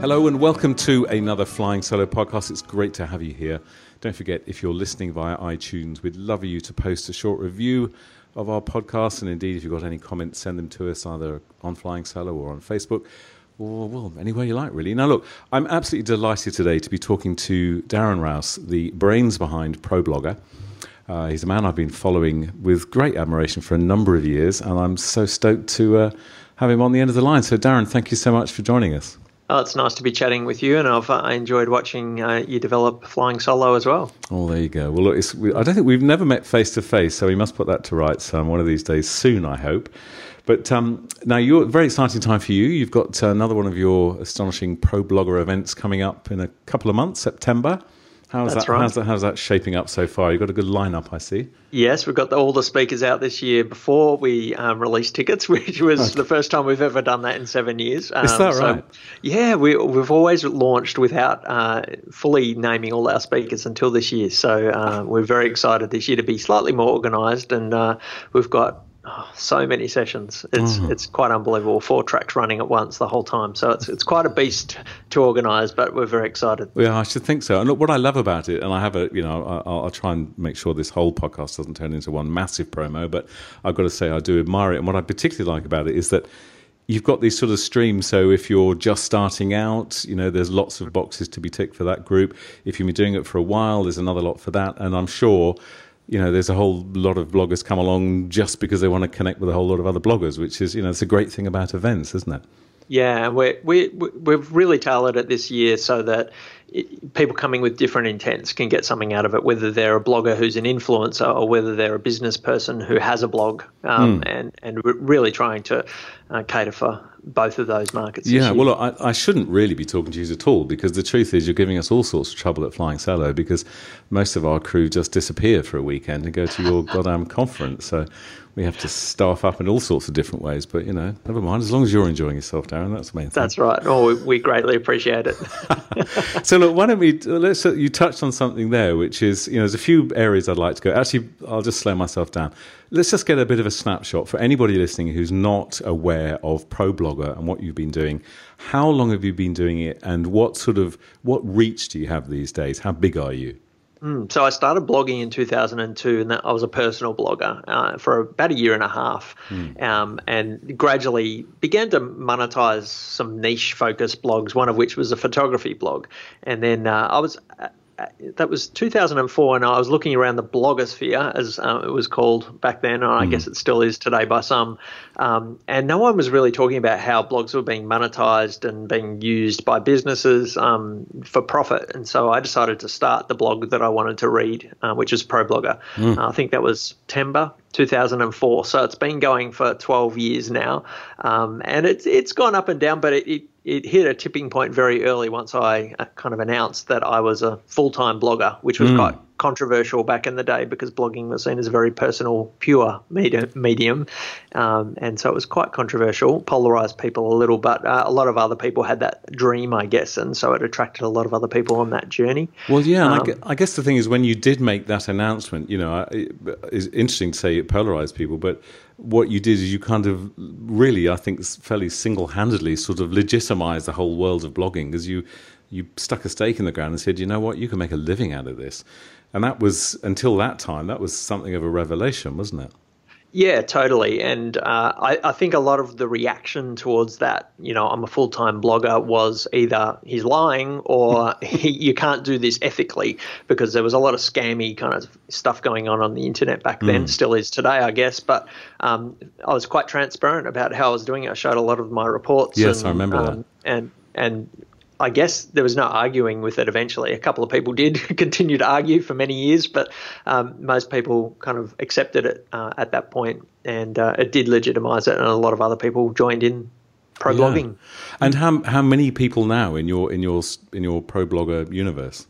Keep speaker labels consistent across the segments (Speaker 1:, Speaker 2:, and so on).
Speaker 1: Hello and welcome to another Flying Solo podcast. It's great to have you here. Don't forget, if you're listening via iTunes, we'd love you to post a short review of our podcast. And indeed, if you've got any comments, send them to us either on Flying Solo or on Facebook or, well, anywhere you like, really. Now, look, I'm absolutely delighted today to be talking to Darren Rowse, the brains behind ProBlogger. Uh, he's a man I've been following with great admiration for a number of years, and I'm so stoked to uh, have him on the end of the line. So, Darren, thank you so much for joining us.
Speaker 2: Oh, it's nice to be chatting with you, and I've uh, enjoyed watching uh, you develop flying solo as well.
Speaker 1: Oh, there you go. Well, look, we, I don't think we've never met face to face, so we must put that to rights um, one of these days soon, I hope. But um, now, you're very exciting time for you. You've got another one of your astonishing pro blogger events coming up in a couple of months, September. How's
Speaker 2: That's
Speaker 1: that,
Speaker 2: right.
Speaker 1: how's, that, how's that shaping up so far? You've got a good lineup, I see.
Speaker 2: Yes, we've got the, all the speakers out this year before we um, released tickets, which was the first time we've ever done that in seven years. Um,
Speaker 1: Is that right?
Speaker 2: yeah, we, we've always launched without uh, fully naming all our speakers until this year. So uh, we're very excited this year to be slightly more organised, and uh, we've got. Oh, so many sessions. It's
Speaker 1: Mm.
Speaker 2: it's quite unbelievable. Four tracks running at once the whole time. So it's it's quite a beast to organise, but we're very excited.
Speaker 1: Yeah, I should think so. And look, what I love about it, and I have a, you know, I- I'll, I'll try and make sure this whole podcast doesn't turn into one massive promo, but I've got to say I do admire it. And what I particularly like about it is that you've got these sort of streams. So if you're just starting out, you know, there's lots of boxes to be ticked for that group. If you've been doing it for a while, there's another lot for that. And I'm sure. You know, there's a whole lot of bloggers come along just because they want to connect with a whole lot of other bloggers, which is, you know, it's a great thing about events, isn't it?
Speaker 2: Yeah, we're, we, we- we've really tailored it this year so that it, people coming with different intents can get something out of it, whether they're a blogger who's an influencer or whether they're a business person who has a blog, um, and, and we're really trying to uh, cater for both of those markets.
Speaker 1: Yeah, well, I, I shouldn't really be talking to you at all because the truth is you're giving us all sorts of trouble at Flying Solo because most of our crew just disappear for a weekend and go to your goddamn conference. So we have to staff up in all sorts of different ways. But, you know, never mind. As long as you're enjoying yourself, Darren, that's the main thing.
Speaker 2: That's right. Oh, we, we greatly appreciate it.
Speaker 1: so look, why don't we? Let's. You touched on something there, which is you know, there's a few areas I'd like to go. Actually, I'll just slow myself down. Let's just get a bit of a snapshot for anybody listening who's not aware of ProBlogger and what you've been doing. How long have you been doing it, and what sort of what reach do you have these days? How big are you?
Speaker 2: So I started blogging in 2002, and that I was a personal blogger uh, for about a year and a half, um, and gradually began to monetize some niche-focused blogs. One of which was a photography blog, and then uh, I was. That was 2004, and I was looking around the blogosphere, as uh, it was called back then, and I guess it still is today by some. Um, and no one was really talking about how blogs were being monetized and being used by businesses um, for profit. And so I decided to start the blog that I wanted to read, uh, which is ProBlogger. Uh, I think that was September 2004. So it's been going for 12 years now, um, and it's it's gone up and down, but it, it it hit a tipping point very early once I uh, kind of announced that I was a full time blogger, which was quite controversial back in the day because blogging was seen as a very personal, pure medi- medium. Um, and so it was quite controversial, polarized people a little, but uh, a lot of other people had that dream, I guess. And so it attracted a lot of other people on that journey.
Speaker 1: Well, yeah,
Speaker 2: Um,
Speaker 1: I, guess the thing is when you did make that announcement, you know, it's interesting to say it polarized people, but what you did is you kind of really, I think, fairly single-handedly sort of legitimized the whole world of blogging because you you stuck a stake in the ground and said, you know what, you can make a living out of this, and that was until that time that was something of a revelation, wasn't it?
Speaker 2: Yeah, totally. And uh, I, I, think a lot of the reaction towards that, you know, I'm a full time blogger, was either he's lying or he, you can't do this ethically because there was a lot of scammy kind of stuff going on on the internet back then, mm. still is today, I guess. But um, I was quite transparent about how I was doing it. I showed a lot of my reports.
Speaker 1: Yes, and, I remember um, that.
Speaker 2: And, and I guess there was no arguing with it eventually. A couple of people did continue to argue for many years, but um, most people kind of accepted it uh, at that point, and uh, it did legitimize it, and a lot of other people joined in pro blogging.
Speaker 1: Yeah. And how how many people now in your in your in your pro blogger universe?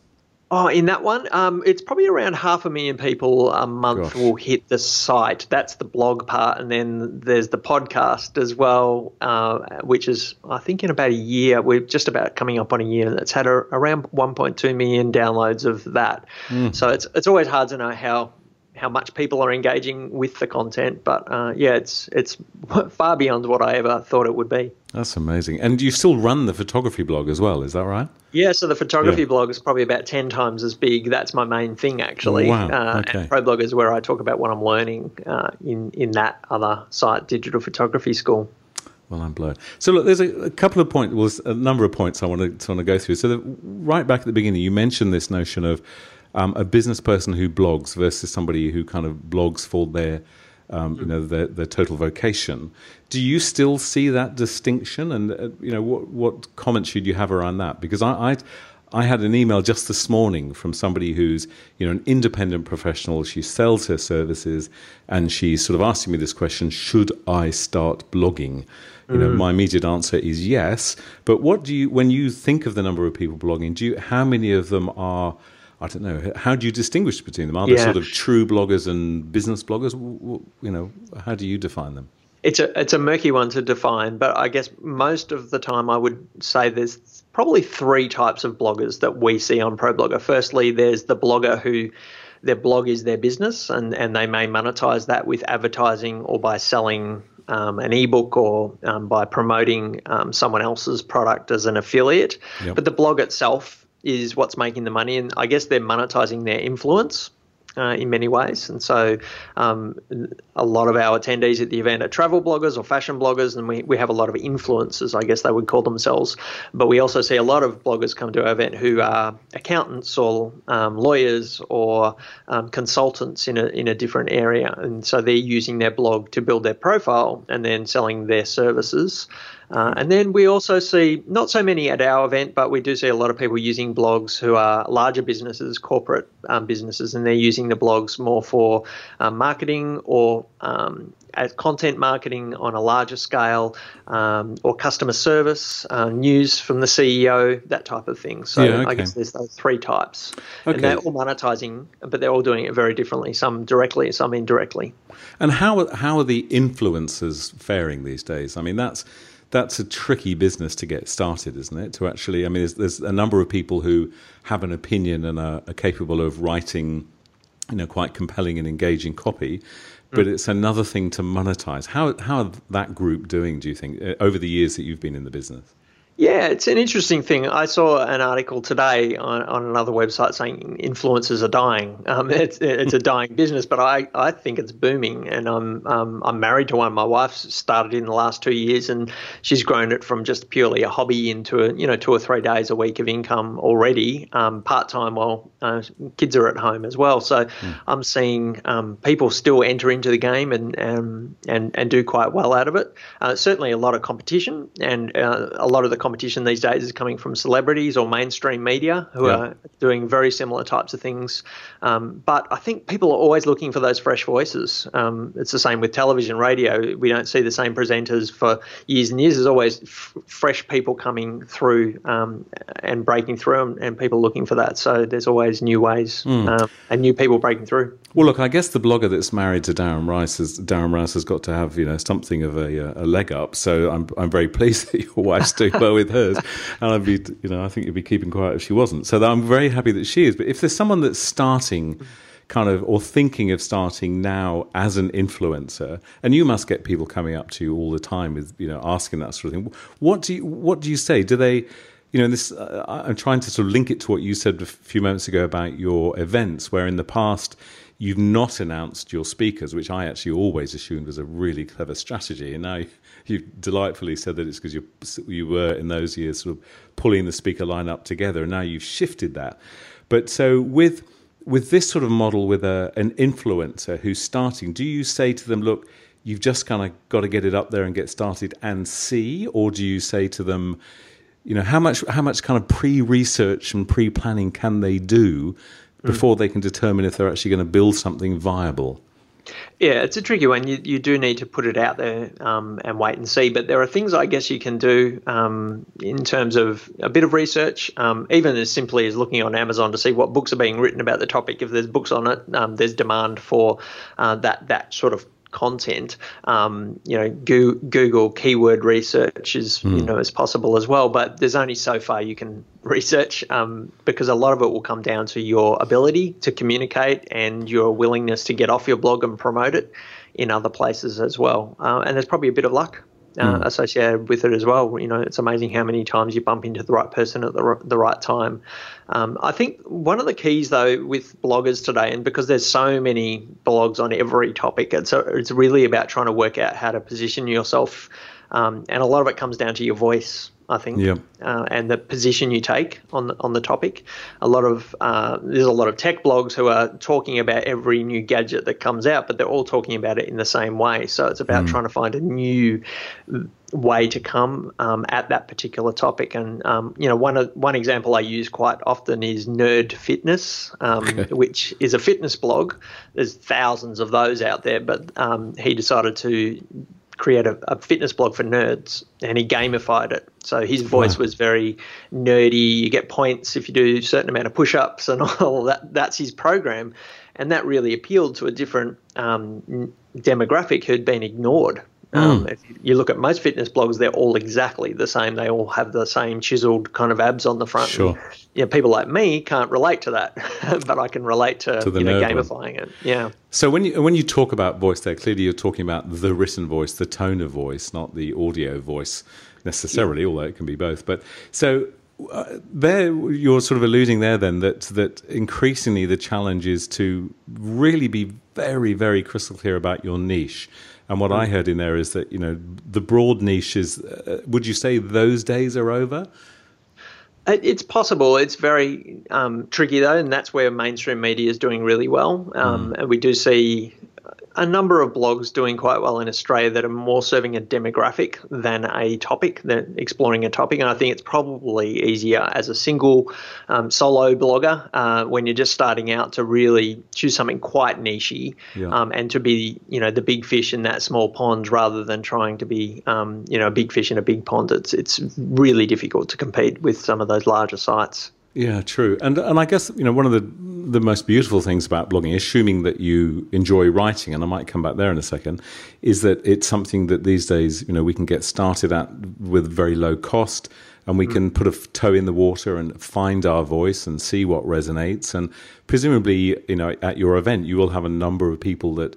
Speaker 2: Oh, in that one, um, it's probably around half a million people a month Gosh. will hit the site. That's the blog part, and then there's the podcast as well, uh, which is I think in about a year we're just about coming up on a year that's had a, around 1.2 million downloads of that. Mm. So it's it's always hard to know how how much people are engaging with the content. But uh, yeah, it's it's far beyond what I ever thought it would be.
Speaker 1: That's amazing. And you still run the photography blog as well, is that right?
Speaker 2: Yeah, so the photography yeah. blog is probably about 10 times as big. That's my main thing, actually.
Speaker 1: Wow. Uh, okay.
Speaker 2: And ProBlog is where I talk about what I'm learning uh, in, in that other site, Digital Photography School.
Speaker 1: Well, I'm blown. So look, there's a, a couple of points, well, a number of points I want to, want to go through. So the, right back at the beginning, you mentioned this notion of um, a business person who blogs versus somebody who kind of blogs for their, um, you know, their, their total vocation. Do you still see that distinction? And uh, you know, what what comments should you have around that? Because I, I I had an email just this morning from somebody who's, you know, an independent professional. She sells her services, and she's sort of asking me this question: Should I start blogging? You know, mm. my immediate answer is yes. But what do you, when you think of the number of people blogging, do you, how many of them are I don't know. How do you distinguish between them? Are yeah. there sort of true bloggers and business bloggers? You know, how do you define them?
Speaker 2: It's a it's a murky one to define, but I guess most of the time I would say there's probably three types of bloggers that we see on ProBlogger. Firstly, there's the blogger who their blog is their business, and, and they may monetize that with advertising or by selling um, an ebook or um, by promoting um, someone else's product as an affiliate. Yep. But the blog itself is what's making the money, and I guess they're monetizing their influence. Uh, in many ways. And so, um, a lot of our attendees at the event are travel bloggers or fashion bloggers, and we, we have a lot of influencers, I guess they would call themselves. But we also see a lot of bloggers come to our event who are accountants or um, lawyers or um, consultants in a, in a different area. And so, they're using their blog to build their profile and then selling their services. Uh, and then we also see not so many at our event, but we do see a lot of people using blogs who are larger businesses, corporate um, businesses, and they're using the blogs more for um, marketing or um, as content marketing on a larger scale, um, or customer service, uh, news from the CEO, that type of thing. So yeah, okay. I guess there's those three types, okay. and they're all monetizing, but they're all doing it very differently. Some directly, some indirectly.
Speaker 1: And how how are the influencers faring these days? I mean, that's that's a tricky business to get started, isn't it? To actually, I mean, there's, there's a number of people who have an opinion and are, are, capable of writing, you know, quite compelling and engaging copy. But mm. it's another thing to monetize. How how are that group doing? Do you think uh, over the years that you've been in the business?
Speaker 2: Yeah, it's an interesting thing. I saw an article today on, on another website saying influencers are dying. Um, it's it's a dying business, but I, I think it's booming. And I'm um, I'm married to one. My wife started in the last two years, and she's grown it from just purely a hobby into a you know two or three days a week of income already, um, part time while uh, kids are at home as well. So mm. I'm seeing um, people still enter into the game and and and, and do quite well out of it. Uh, certainly a lot of competition, and uh, a lot of the competition these days is coming from celebrities or mainstream media who yeah. are doing very similar types of things. Um, but I think people are always looking for those fresh voices. Um, it's the same with television, radio. We don't see the same presenters for years and years. There's always f- fresh people coming through um, and breaking through, and, and, people looking for that. So there's always new ways mm. and new people breaking through.
Speaker 1: Well, look, I guess the blogger that's married to Darren Rowse, has, Darren Rowse has got to have you know something of a, a leg up. So I'm I'm very pleased that your wife's doing well with hers, and I'd be you know I think you'd be keeping quiet if she wasn't. So I'm very happy that she is. But if there's someone that's starting kind of or thinking of starting now as an influencer and you must get people coming up to you all the time with you know asking that sort of thing what do you what do you say do they you know this uh, i'm trying to sort of link it to what you said a few moments ago about your events where in the past you've not announced your speakers, which I actually always assumed was a really clever strategy. And now you've delightfully said that it's because you you were in those years sort of pulling the speaker line up together, and now you've shifted that. But so with with this sort of model with a, an influencer who's starting, do you say to them, look, you've just kind of got to get it up there and get started and see, or do you say to them, you know, how much how much kind of pre-research and pre-planning can they do before they can determine if they're actually going to build something viable.
Speaker 2: Yeah, it's a tricky one. You, you do need to put it out there um, and wait and see. But there are things I guess you can do um, in terms of a bit of research, um, even as simply as looking on Amazon to see what books are being written about the topic. If there's books on it, um, there's demand for uh, that that sort of content. Um, you know, Google keyword research is mm. you hmm. know as possible as well, but there's only so far you can research um, because a lot of it will come down to your ability to communicate and your willingness to get off your blog and promote it in other places as well. Uh, and there's probably a bit of luck uh, mm. associated with it as well. You know, it's amazing how many times you bump into the right person at the, the right time. Um, I think one of the keys, though, with bloggers today, and because there's so many blogs on every topic, it's, a, it's really about trying to work out how to position yourself. Um, and a lot of it comes down to your voice. I think,
Speaker 1: yeah.
Speaker 2: uh, and the position you take on the, on the topic. A lot of uh, there's a lot of tech blogs who are talking about every new gadget that comes out, but they're all talking about it in the same way. So it's about mm. trying to find a new way to come um, at that particular topic. And um, you know, one one example I use quite often is Nerd Fitness, um, which is a fitness blog. There's thousands of those out there, but um, he decided to create a, a, fitness blog for nerds and he gamified it. So his voice wow. was very nerdy. You get points if you do a certain amount of push ups and all that. That's his program. And that really appealed to a different um, demographic who'd been ignored um, mm. If you look at most fitness blogs, they're all exactly the same. They all have the same chiseled kind of abs on the front.
Speaker 1: Sure.
Speaker 2: And, you know, people like me can't relate to that, but I can relate to, to you know, gamifying one. it. Yeah.
Speaker 1: So when you when you talk about voice, there clearly you're talking about the written voice, the tone of voice, not the audio voice necessarily, yeah. although it can be both. But so uh, there you're sort of alluding there then that that increasingly the challenge is to really be very very crystal clear about your niche and what I heard in there is that you know the broad niche is. Uh, would you say those days are over?
Speaker 2: It's possible. It's very um, tricky though, and that's where mainstream media is doing really well. Um, mm. And we do see a number of blogs doing quite well in Australia that are more serving a demographic than a topic, than exploring a topic. And I think it's probably easier as a single um, solo blogger uh, when you're just starting out to really choose something quite nichey yeah. um, and to be, you know, the big fish in that small pond rather than trying to be, um, you know, a big fish in a big pond. It's it's really difficult to compete with some of those larger sites.
Speaker 1: Yeah, true. And and I guess you know one of the the most beautiful things about blogging, assuming that you enjoy writing, and I might come back there in a second, is that it's something that these days you know we can get started at with very low cost, and we mm. can put a toe in the water and find our voice and see what resonates. And presumably, you know, at your event, you will have a number of people that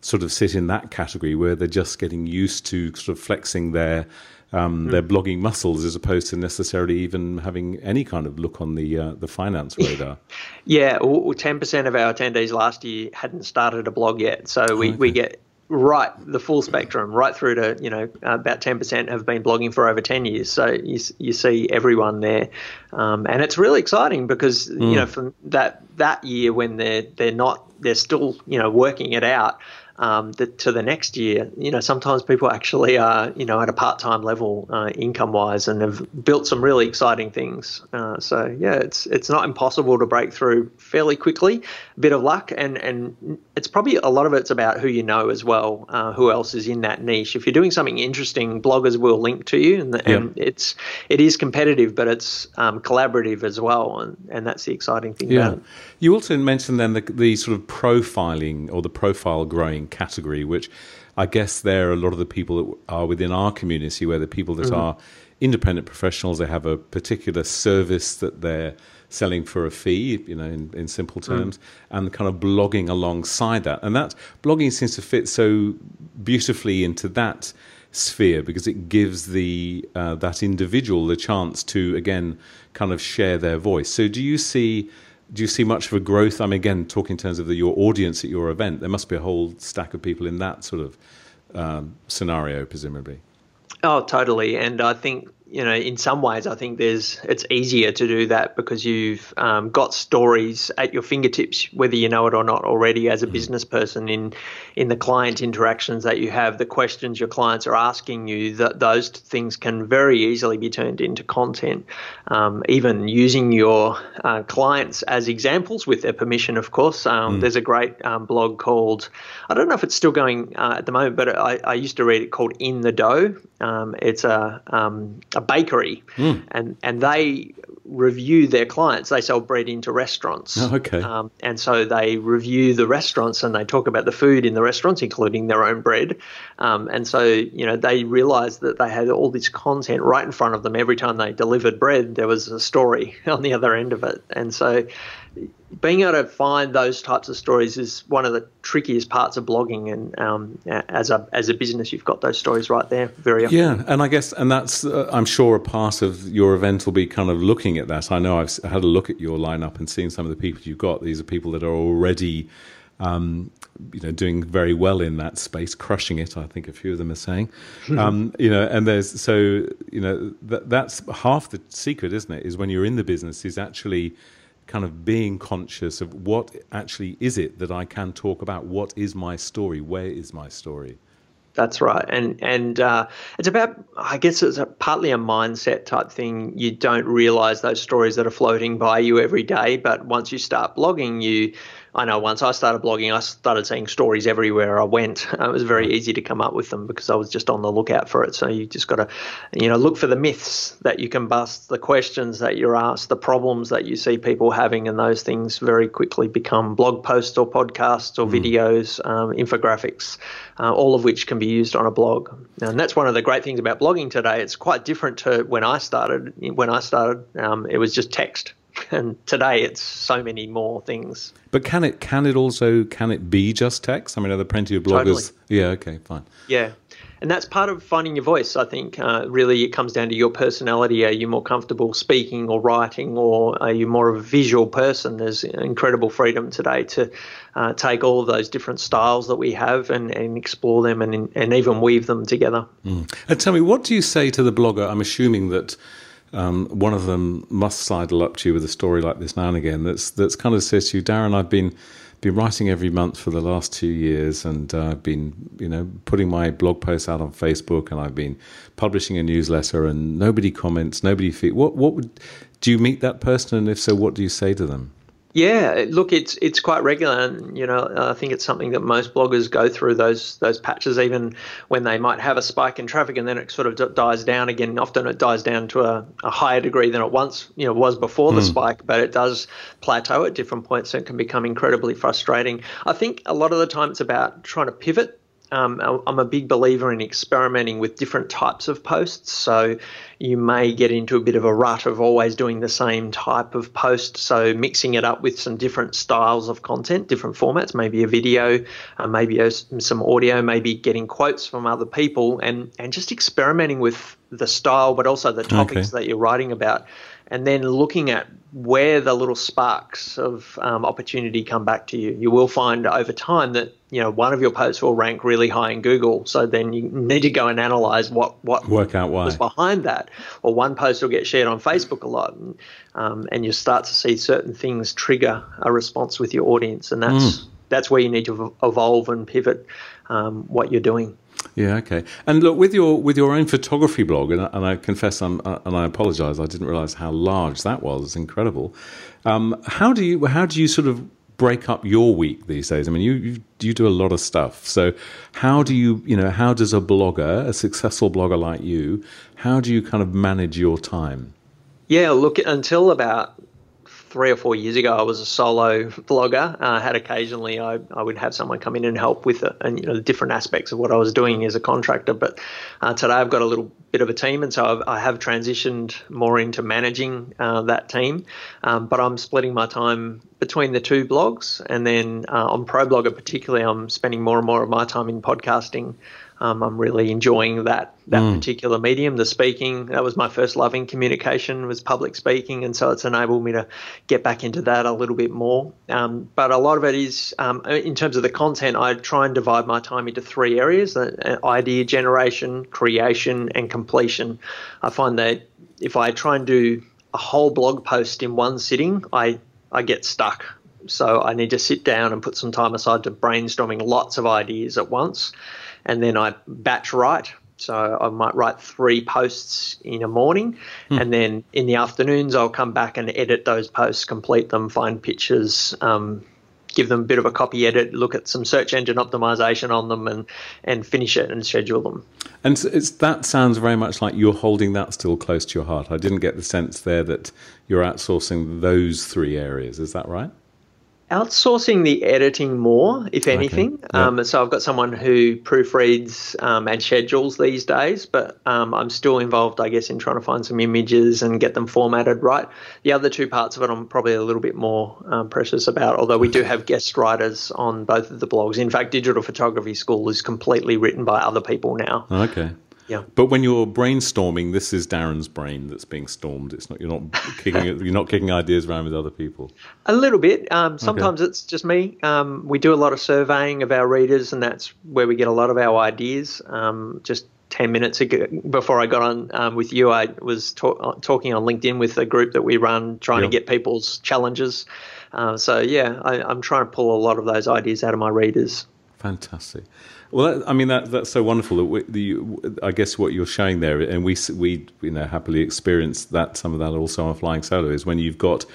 Speaker 1: sort of sit in that category where they're just getting used to sort of flexing their um, mm. their blogging muscles as opposed to necessarily even having any kind of look on the uh, the finance radar.
Speaker 2: yeah, ten percent of our attendees last year hadn't started a blog yet, so we, okay. we get right the full spectrum right through to you know about 10% have been blogging for over 10 years so you, you see everyone there um, and it's really exciting because mm. you know from that that year when they're they're not they're still you know working it out um, the, to the next year. You know, sometimes people actually are, you know, at a part-time level uh, income-wise and have built some really exciting things. Uh, so yeah, it's it's not impossible to break through fairly quickly. A bit of luck, and and it's probably a lot of it's about who you know as well, uh, who else is in that niche. If you're doing something interesting, bloggers will link to you, and, the, yeah. and it's it is competitive, but it's um, collaborative as well, and and that's the exciting thing yeah. about it.
Speaker 1: You also mentioned then the, the sort of profiling or the profile growing category, which I guess there are a lot of the people that are within our community, where the people that mm-hmm. are independent professionals, they have a particular service that they're selling for a fee, you know, in, in simple mm. terms, mm. and kind of blogging alongside that. And that blogging seems to fit so beautifully into that sphere because it gives the uh, that individual the chance to again kind of share their voice. So do you see do you see much of a growth? I mean, again, talking in terms of the, your audience at your event, there must be a whole stack of people in that sort of um, scenario, presumably.
Speaker 2: Oh, totally. And I think you know, in some ways, I think there's it's easier to do that because you've um, got stories at your fingertips, whether you know it or not already, as a mm. business person. In in the client interactions that you have, the questions your clients are asking you, that those things can very easily be turned into content. Um, even using your uh, clients as examples with their permission, of course. Um, mm. There's a great um, blog called I don't know if it's still going uh, at the moment, but I, I, used to read it called In the Dough. Um, it's a um, a bakery, mm. and and they review their clients. They sell bread into restaurants.
Speaker 1: Oh, okay. Um,
Speaker 2: and so they review the restaurants and they talk about the food in the restaurants, including their own bread. Um, and so you know they realised that they had all this content right in front of them every time they delivered bread. There was a story on the other end of it, and so being able to find those types of stories is one of the trickiest parts of blogging. And um, as a as a business, you've got those stories right there very often.
Speaker 1: Yeah, and I guess and that's uh, I'm sure a part of your event will be kind of looking at that. I know I've had a look at your lineup and seen some of the people you've got. These are people that are already. Um, you know, doing very well in that space, crushing it. I think a few of them are saying, um, you know, and there's so you know that, that's half the secret, isn't it? Is when you're in the business, is actually kind of being conscious of what actually is it that I can talk about? What is my story? Where is my story?
Speaker 2: That's right, and and uh, it's about I guess it's a, partly a mindset type thing. You don't realize those stories that are floating by you every day, but once you start blogging, you I know once I started blogging, I started seeing stories everywhere I went. It was very easy to come up with them because I was just on the lookout for it. So you just got to, you know, look for the myths that you can bust, the questions that you're asked, the problems that you see people having, and those things very quickly become blog posts or podcasts or mm. videos, um, infographics, uh, all of which can be used on a blog. And that's one of the great things about blogging today. It's quite different to when I started. When I started, um, it was just text and today it's so many more things.
Speaker 1: But can it can it also can it be just text? I mean, are there plenty of bloggers?
Speaker 2: Totally.
Speaker 1: Yeah, okay, fine.
Speaker 2: Yeah, and that's part of finding your voice. I think uh, really it comes down to your personality. Are you more comfortable speaking or writing, or are you more of a visual person? There's incredible freedom today to uh, take all of those different styles that we have and, and explore them and and even weave them together.
Speaker 1: Mm. And tell me, what do you say to the blogger? I'm assuming that um, one of them must sidle up to you with a story like this now and again. That's that's kind of says to you, Darren, I've been been writing every month for the last two years, and uh, I've been you know putting my blog posts out on Facebook, and I've been publishing a newsletter, and nobody comments, nobody. Fe- what what would do you meet that person, and if so, what do you say to them?
Speaker 2: Yeah, look, it's it's quite regular, and you know, I think it's something that most bloggers go through those those patches, even when they might have a spike in traffic, and then it sort of d- dies down again. Often it dies down to a, a, higher degree than it once you know was before mm. the hmm. spike, but it does plateau at different points, and it can become incredibly frustrating. I think a lot of the time it's about trying to pivot um, I'm a big believer in experimenting with different types of posts. So you may get into a bit of a rut of always doing the same type of post. So mixing it up with some different styles of content, different formats, maybe a video, uh, maybe a, some audio, maybe getting quotes from other people, and and just experimenting with the style, but also the topics okay. that you're writing about and then looking at where the little sparks of um, opportunity come back to you. You will find over time that you know one of your posts will rank really high in Google. So then you need to go and analyze what what
Speaker 1: work out why
Speaker 2: was behind that. Or one post will get shared on Facebook a lot, and, um, and you start to see certain things trigger a response with your audience, and that's mm. that's where you need to evolve and pivot um, what you're doing.
Speaker 1: Yeah, okay. And look, with your with your own photography blog, and, and I confess, I'm, uh, and I apologise, I didn't realise how large that was. It's incredible. Um, how do you how do you sort of break up your week these days? I mean, you, you you do a lot of stuff. So, how do you you know how does a blogger, a successful blogger like you, how do you kind of manage your time?
Speaker 2: Yeah, look, until about three or four years ago, I was a solo blogger. Uh, had occasionally I, I would have someone come in and help with it, and you know the different aspects of what I was doing as a contractor. But uh, today I've got a little bit of a team, and so I've, I have transitioned more into managing uh, that team. Um, but I'm splitting my time between the two blogs, and then uh, on ProBlogger particularly, I'm spending more and more of my time in podcasting um, I'm really enjoying that that mm. particular medium, the speaking. That was my first love in communication was public speaking, and so it's enabled me to get back into that a little bit more. Um, but a lot of it is um, in terms of the content. I try and divide my time into three areas: uh, idea generation, creation, and completion. I find that if I try and do a whole blog post in one sitting, I I get stuck. So I need to sit down and put some time aside to brainstorming lots of ideas at once, and then I batch write. So I might write three posts in a morning, hmm. and then in the afternoons I'll come back and edit those posts, complete them, find pictures, um, give them a bit of a copy edit, look at some search engine optimization on them, and and finish it and schedule them.
Speaker 1: And it's that sounds very much like you're holding that still close to your heart. I didn't get the sense there that you're outsourcing those three areas. Is that right?
Speaker 2: Outsourcing the editing more, if anything. Okay. Yep. Um, so I've got someone who proofreads um, and schedules these days, but um, I'm still involved, I guess, in trying to find some images and get them formatted right. The other two parts of it, I'm probably a little bit more um, precious about, although we do have guest writers on both of the blogs. In fact, Digital Photography School is completely written by other people now.
Speaker 1: Okay.
Speaker 2: Yeah.
Speaker 1: But when you're brainstorming, this is Darren's brain that's being stormed. It's not you're not kicking you're not kicking ideas around with other people.
Speaker 2: A little bit. Um, sometimes okay. it's just me. Um, we do a lot of surveying of our readers, and that's where we get a lot of our ideas. Um, just 10 minutes ago, before I got on um, with you, I was talk, talking on LinkedIn with a group that we run, trying yep. to get people's challenges. Uh, so, yeah, I, I'm trying to pull a lot of those ideas out of my readers.
Speaker 1: Fantastic. Well, I mean that that's so wonderful. That we, the, I guess what you're showing there, and we we you know happily experience that some of that also on flying solo is when you've got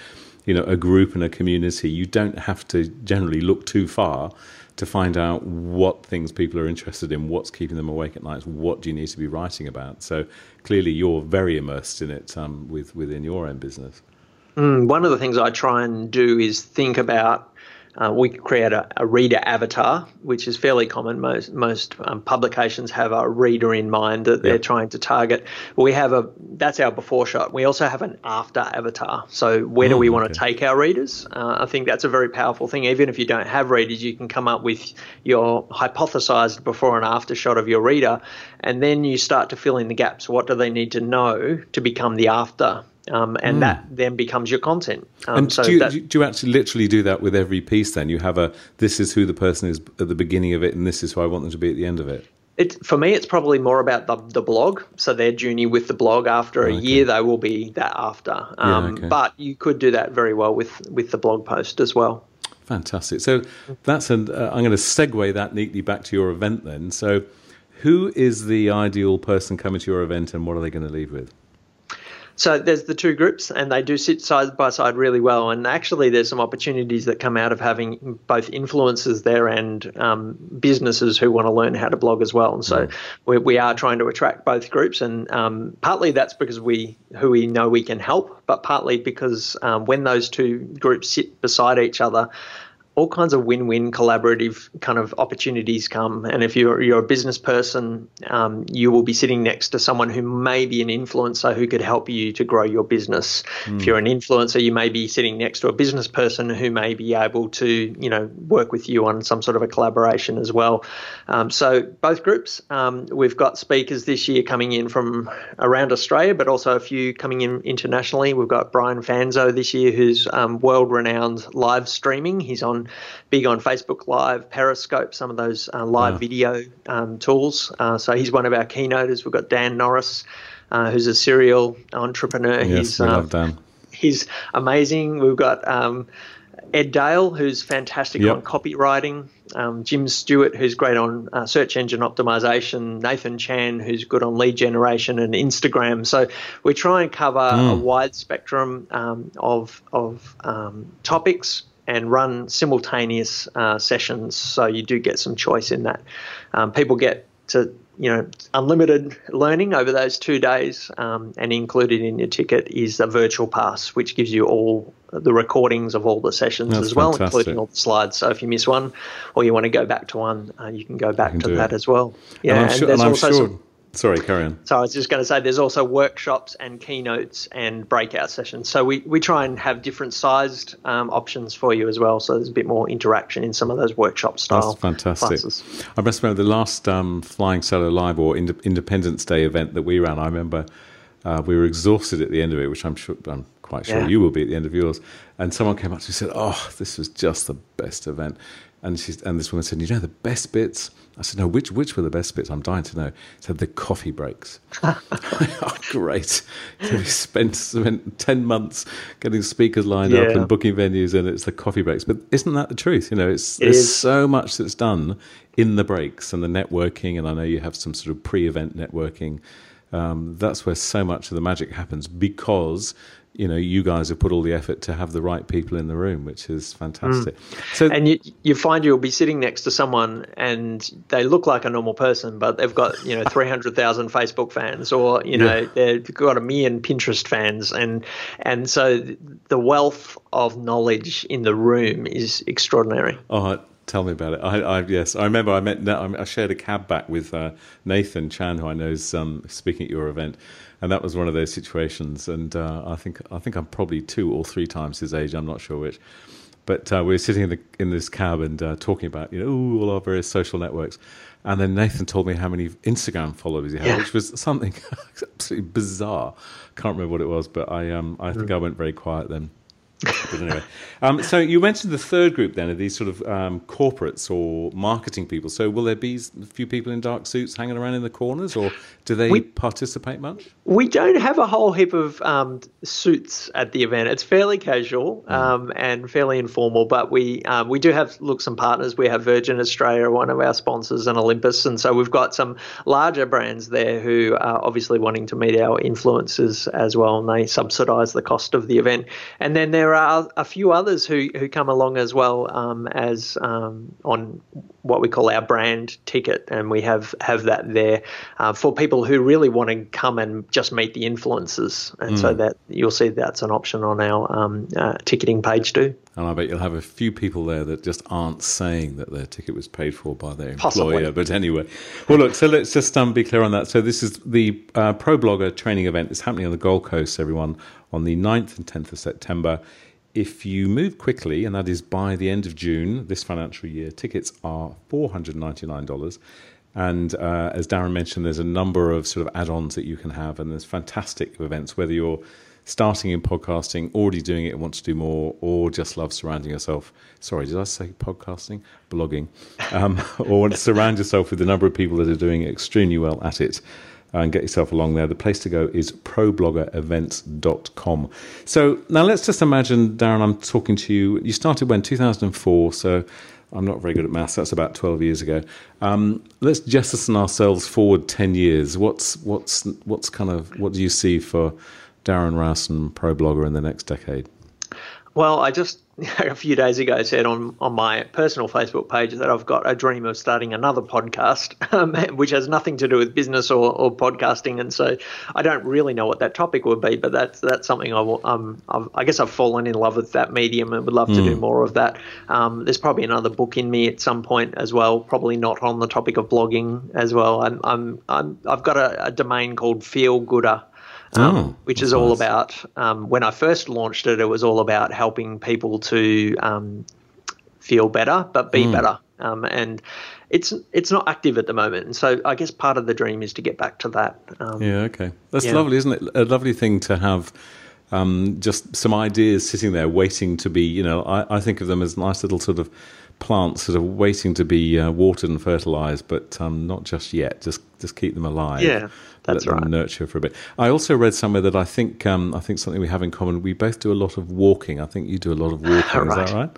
Speaker 1: you know a group and a community. You don't have to generally look too far to find out what things people are interested in, what's keeping them awake at night, what do you need to be writing about. So clearly, you're very immersed in it um, with within your own business.
Speaker 2: Mm, one of the things I try and do is think about uh, we create a, a, reader avatar, which is fairly common. Most most um, publications have a reader in mind that they're trying to target. We have a that's our before shot. We also have an after avatar. So where do we oh, want to take our readers? Uh, I think that's a very powerful thing. Even if you don't have readers, you can come up with your hypothesized before and after shot of your reader, and then you start to fill in the gaps. What do they need to know to become the after? Um, and mm. that then becomes your content.
Speaker 1: Um, and so do, you, that, do you actually literally do that with every piece? Then you have a this is who the person is at the beginning of it, and this is who I want them to be at the end of it.
Speaker 2: It, for me, it's probably more about the, the blog. So their journey with the blog after a okay. year, they will be that after. Um, yeah, okay. But you could do that very well with with the blog post as well.
Speaker 1: Fantastic. So that's an. Uh, I'm going to segue that neatly back to your event then. So, who is the ideal person coming to your event, and what are they going to leave with?
Speaker 2: So there's the two groups, and they do sit side by side really well. And actually, there's some opportunities that come out of having both influencers there and um, businesses who want to learn how to blog as well. And so mm. we, we, are trying to attract both groups, and um, partly that's because we who we know we can help, but partly because um, when those two groups sit beside each other, all kinds of win-win collaborative kind of opportunities come. And if you're you're a business person, um, you will be sitting next to someone who may be an influencer who could help you to grow your business. Mm. If you're an influencer, you may be sitting next to a business person who may be able to you know work with you on some sort of a collaboration as well. Um, so both groups, um, we've got speakers this year coming in from around Australia, but also a few coming in internationally. We've got Brian Fanzo this year, who's um, world-renowned live streaming. He's on big on Facebook Live, Periscope, some of those uh, live video um, tools. Uh, so he's one of our keynoters. We've got Dan Norris, uh, who's a serial entrepreneur.
Speaker 1: Yes, he's, we love um, Dan.
Speaker 2: He's amazing. We've got um, Ed Dale, who's fantastic yep. on copywriting. Um, Jim Stewart, who's great on uh, search engine optimization. Nathan Chan, who's good on lead generation and Instagram. So we try and cover mm. a wide spectrum um, of of um, topics and run simultaneous uh, sessions, so you do get some choice in that. Um, people get to you know unlimited learning over those two days, um, and included in your ticket is a virtual pass, which gives you all the recordings of all the sessions That's as well, fantastic. including all the slides. So if you miss one, or you want to go back to one, uh, you can go back can to that it. as well.
Speaker 1: Yeah, and, I'm, and sure, and I'm sure, some, Sorry, carry on.
Speaker 2: So I was just going to say there's also workshops and keynotes and breakout sessions. So we, we try and have different sized um, options for you as well. So there's a bit more interaction in some of those workshop style.
Speaker 1: That's fantastic.
Speaker 2: Classes.
Speaker 1: I must remember the last um, Flying Solo Live or Ind- Independence Day event that we ran. I remember uh, we were exhausted at the end of it, which I'm sure I'm quite sure
Speaker 2: Yeah.
Speaker 1: you will be at the end of yours. And someone came up to me and said, "Oh, this was just the best event." And she and this woman said, "You know the best bits." I said, "No, which which were the best bits?" I'm dying to know. She said the coffee breaks. oh, great! We spent spent ten months getting speakers lined up and booking venues, and it's the coffee breaks. But isn't that the truth? You know, it's
Speaker 2: It
Speaker 1: there's
Speaker 2: is.
Speaker 1: so much that's done in the breaks and the networking, and I know you have some sort of pre-event networking. Um, that's where so much of the magic happens because you know you guys have put all the effort to have the right people in the room, which is fantastic. Mm. So
Speaker 2: And you, you find you'll be sitting next to someone and they look like a normal person, but they've got, you know, 300,000 Facebook fans or, you know,
Speaker 1: Yeah.
Speaker 2: they've got a million Pinterest fans. And, and so the wealth of knowledge in the room is extraordinary.
Speaker 1: Oh, tell me about it. I, I yes, I remember. I met. I shared a cab back with uh, Nathan Chan, who I know is um, speaking at your event, and that was one of those situations. And uh, I think I think I'm probably two or three times his age. I'm not sure which. But uh, we were sitting in, the, in this cab and uh, talking about you know ooh, all our various social networks, and then Nathan told me how many Instagram followers he had,
Speaker 2: Yeah.
Speaker 1: which was something absolutely bizarre. Can't remember what it was, but I um I think I went very quiet then. But anyway, um, so you mentioned the third group then of these sort of um, corporates or marketing people. So will there be a few people in dark suits hanging around in the corners, or do they
Speaker 2: We-
Speaker 1: participate much?
Speaker 2: We don't have a whole heap of um, suits at the event. It's fairly casual um, and fairly informal, but we um, we do have look some partners. We have Virgin Australia, one of our sponsors, and Olympus, and so we've got some larger brands there who are obviously wanting to meet our influencers as well, and they subsidise the cost of the event. And then there are a few others who who come along as well um, as um, on what we call our brand ticket, and we have have that there uh, for people who really want to come and just meet the influencers, and so that you'll see that's an option on our um, uh, ticketing page too.
Speaker 1: And I bet you'll have a few people there that just aren't saying that their ticket was paid for by their
Speaker 2: Possibly.
Speaker 1: employer. But anyway, well, look. So let's just um, be clear on that. So this is the uh, Pro Blogger training event. It's happening on the Gold Coast, everyone, on the 9th and 10th of September. If you move quickly, and that is by the end of June this financial year, tickets are $499. And uh, as Darren mentioned, there's a number of sort of add ons that you can have, and there's fantastic events, whether you're starting in podcasting, already doing it and want to do more, or just love surrounding yourself. Sorry, did I say podcasting? Blogging. Um, or want to surround yourself with a number of people that are doing extremely well at it and get yourself along there. The place to go is probloggerevents.com. So now let's just imagine, Darren, I'm talking to you. You started when? 2004. So I'm not very good at maths. That's about 12 years ago. Um, let's jettison ourselves forward 10 years. What's, what's, what's kind of, what do you see for Darren Rowse and Pro Blogger in the next decade?
Speaker 2: Well, I just a few days ago said on, on my personal Facebook page that I've got a dream of starting another podcast, um, which has nothing to do with business or, or podcasting, and so I don't really know what that topic would be. But that's that's something I will, um, I've, I guess I've fallen in love with that medium and would love to do more of that. Um, there's probably another book in me at some point as well. Probably not on the topic of blogging as well. I'm, I'm, I'm I've got a, a domain called Feel Gooder um,
Speaker 1: Oh,
Speaker 2: which is all
Speaker 1: nice.
Speaker 2: about um, when I first launched it, it was all about helping people to um, feel better, but be better. Um, and it's it's not active at the moment, and so I guess part of the dream is to get back to that. Um,
Speaker 1: Yeah, okay. That's
Speaker 2: Yeah.
Speaker 1: lovely, isn't it? A lovely thing to have um, just some ideas sitting there waiting to be, you know, I, I think of them as nice little sort of plants that are waiting to be uh, watered and fertilized, but um, not just yet. Just just keep them alive.
Speaker 2: Yeah, that's
Speaker 1: Let them
Speaker 2: right.
Speaker 1: nurture for a bit. I also read somewhere that I think um, I think something we have in common. We both do a lot of walking. I think you do a lot of walking. Is that
Speaker 2: Right.
Speaker 1: right?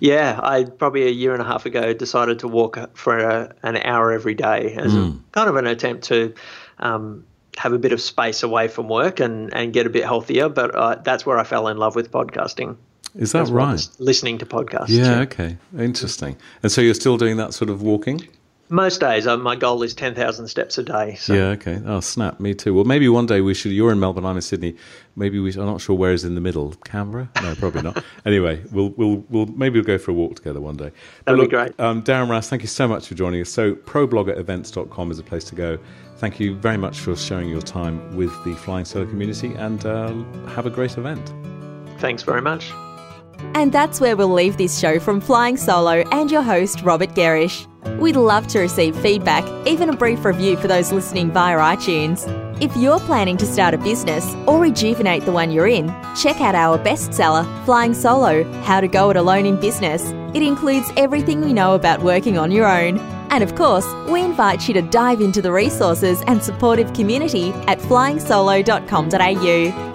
Speaker 2: Yeah, I probably a year and a half ago decided to walk for a, an hour every day as a, kind of an attempt to um, have a bit of space away from work and, and get a bit healthier. But uh, that's where I fell in love with podcasting.
Speaker 1: Is that right?
Speaker 2: listening to podcasts.
Speaker 1: Yeah, okay. Interesting. And so you're still doing that sort of walking?
Speaker 2: Most days, uh, my goal is 10,000 steps a day. So.
Speaker 1: Yeah, okay. Oh, snap. Me too. Well, maybe one day we should. You're in Melbourne, I'm in Sydney. Maybe we. I'm not sure where is in the middle. Canberra? No, probably not. anyway, we'll we'll we'll maybe we'll go for a walk together one day.
Speaker 2: That'd look, be great.
Speaker 1: Um, Darren Rowse, thank you so much for joining us. So, probloggerevents.com is a place to go. Thank you very much for sharing your time with the Flying Solo community, and uh, have a great event.
Speaker 2: Thanks very much.
Speaker 3: And that's where we'll leave this show from Flying Solo and your host, Robert Gerrish. We'd love to receive feedback, even a brief review for those listening via iTunes. If you're planning to start a business or rejuvenate the one you're in, check out our bestseller, Flying Solo How to Go It Alone in Business. It includes everything we know about working on your own. And of course, we invite you to dive into the resources and supportive community at flyingsolo.com.au.